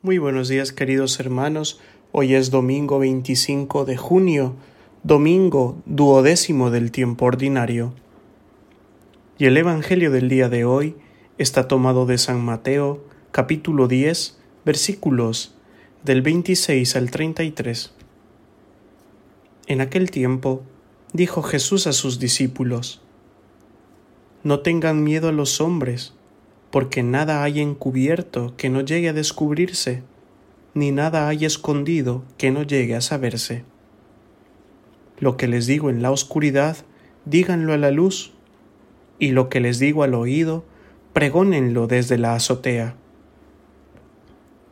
Muy buenos días queridos hermanos, hoy es domingo 25 de junio, domingo duodécimo del tiempo ordinario. Y el Evangelio del día de hoy está tomado de San Mateo, capítulo 10, versículos del 26 al 33. En aquel tiempo dijo Jesús a sus discípulos, No tengan miedo a los hombres, porque nada hay encubierto que no llegue a descubrirse, ni nada hay escondido que no llegue a saberse. Lo que les digo en la oscuridad, díganlo a la luz, y lo que les digo al oído, pregónenlo desde la azotea.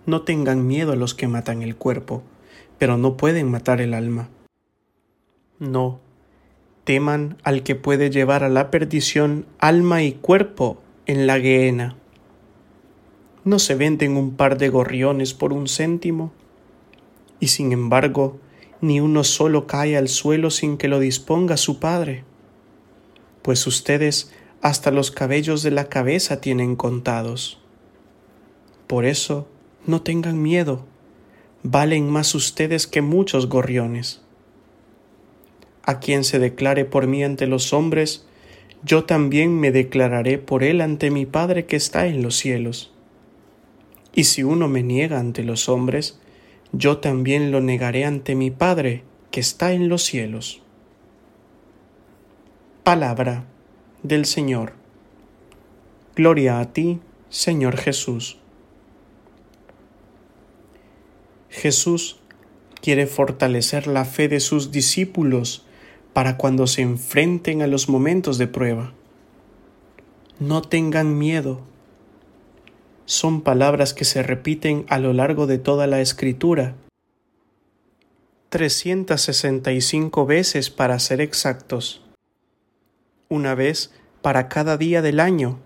No tengan miedo los que matan el cuerpo, pero no pueden matar el alma. No, teman al que puede llevar a la perdición alma y cuerpo en la Gehenna. ¿No se venden un par de gorriones por un céntimo? Y sin embargo, ni uno solo cae al suelo sin que lo disponga su padre. Pues ustedes hasta los cabellos de la cabeza tienen contados. Por eso, no tengan miedo, valen más ustedes que muchos gorriones. A quien se declare por mí ante los hombres, yo también me declararé por él ante mi Padre que está en los cielos. Y si uno me niega ante los hombres, yo también lo negaré ante mi Padre que está en los cielos. Palabra del Señor. Gloria a ti, Señor Jesús. Jesús quiere fortalecer la fe de sus discípulos para cuando se enfrenten a los momentos de prueba. No tengan miedo. Son palabras que se repiten a lo largo de toda la escritura. 365 veces para ser exactos. Una vez para cada día del año.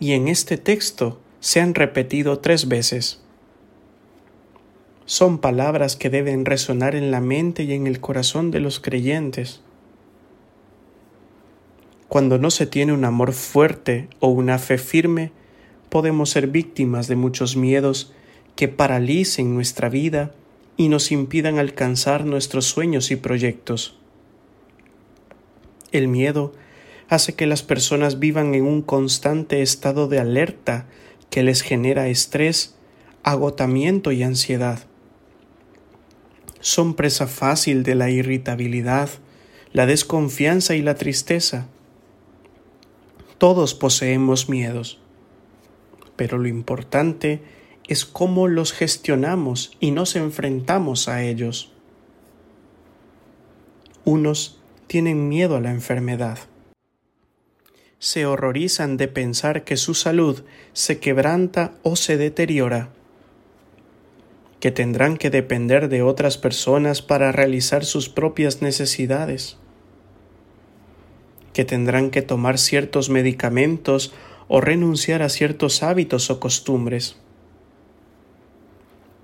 Y en este texto se han repetido tres veces. Son palabras que deben resonar en la mente y en el corazón de los creyentes. Cuando no se tiene un amor fuerte o una fe firme, podemos ser víctimas de muchos miedos que paralicen nuestra vida y nos impidan alcanzar nuestros sueños y proyectos. El miedo hace que las personas vivan en un constante estado de alerta que les genera estrés, agotamiento y ansiedad son presa fácil de la irritabilidad, la desconfianza y la tristeza. Todos poseemos miedos, pero lo importante es cómo los gestionamos y nos enfrentamos a ellos. Unos tienen miedo a la enfermedad. Se horrorizan de pensar que su salud se quebranta o se deteriora que tendrán que depender de otras personas para realizar sus propias necesidades, que tendrán que tomar ciertos medicamentos o renunciar a ciertos hábitos o costumbres.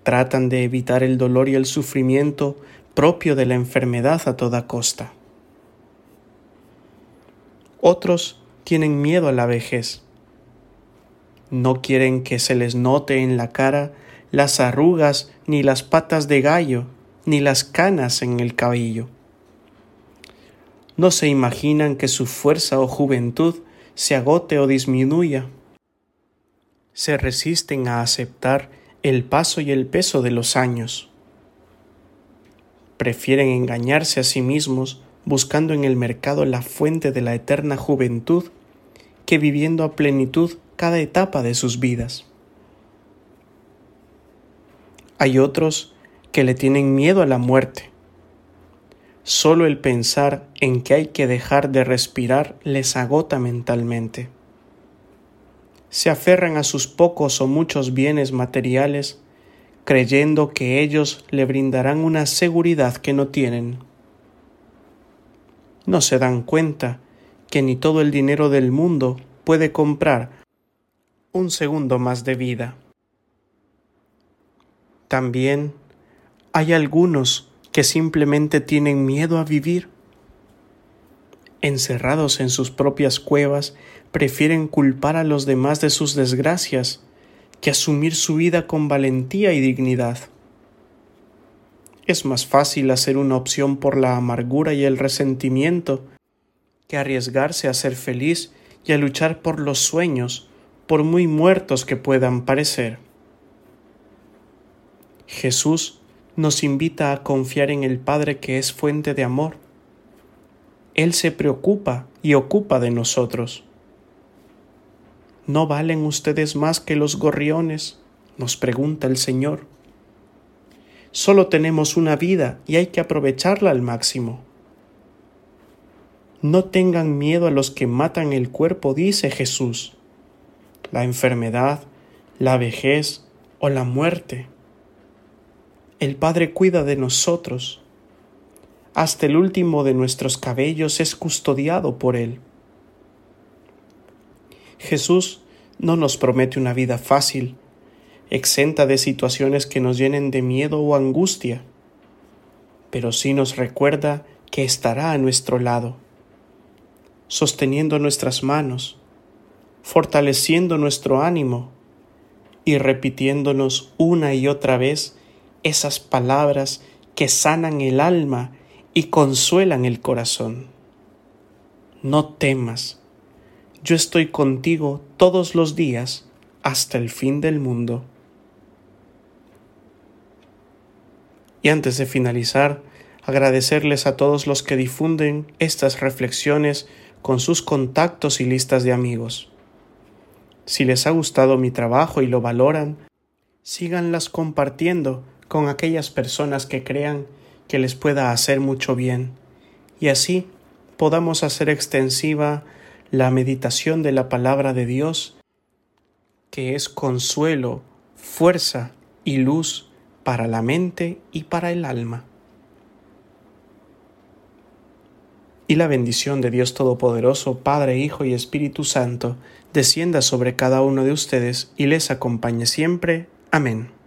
Tratan de evitar el dolor y el sufrimiento propio de la enfermedad a toda costa. Otros tienen miedo a la vejez. No quieren que se les note en la cara las arrugas, ni las patas de gallo, ni las canas en el cabello. No se imaginan que su fuerza o juventud se agote o disminuya. Se resisten a aceptar el paso y el peso de los años. Prefieren engañarse a sí mismos buscando en el mercado la fuente de la eterna juventud que viviendo a plenitud cada etapa de sus vidas. Hay otros que le tienen miedo a la muerte. Solo el pensar en que hay que dejar de respirar les agota mentalmente. Se aferran a sus pocos o muchos bienes materiales, creyendo que ellos le brindarán una seguridad que no tienen. No se dan cuenta que ni todo el dinero del mundo puede comprar un segundo más de vida. También hay algunos que simplemente tienen miedo a vivir. Encerrados en sus propias cuevas, prefieren culpar a los demás de sus desgracias que asumir su vida con valentía y dignidad. Es más fácil hacer una opción por la amargura y el resentimiento que arriesgarse a ser feliz y a luchar por los sueños, por muy muertos que puedan parecer. Jesús nos invita a confiar en el Padre que es fuente de amor. Él se preocupa y ocupa de nosotros. ¿No valen ustedes más que los gorriones? nos pregunta el Señor. Solo tenemos una vida y hay que aprovecharla al máximo. No tengan miedo a los que matan el cuerpo, dice Jesús. La enfermedad, la vejez o la muerte. El Padre cuida de nosotros. Hasta el último de nuestros cabellos es custodiado por Él. Jesús no nos promete una vida fácil, exenta de situaciones que nos llenen de miedo o angustia, pero sí nos recuerda que estará a nuestro lado sosteniendo nuestras manos, fortaleciendo nuestro ánimo y repitiéndonos una y otra vez esas palabras que sanan el alma y consuelan el corazón. No temas, yo estoy contigo todos los días hasta el fin del mundo. Y antes de finalizar, agradecerles a todos los que difunden estas reflexiones con sus contactos y listas de amigos. Si les ha gustado mi trabajo y lo valoran, síganlas compartiendo con aquellas personas que crean que les pueda hacer mucho bien, y así podamos hacer extensiva la meditación de la palabra de Dios, que es consuelo, fuerza y luz para la mente y para el alma. y la bendición de Dios Todopoderoso, Padre, Hijo y Espíritu Santo, descienda sobre cada uno de ustedes y les acompañe siempre. Amén.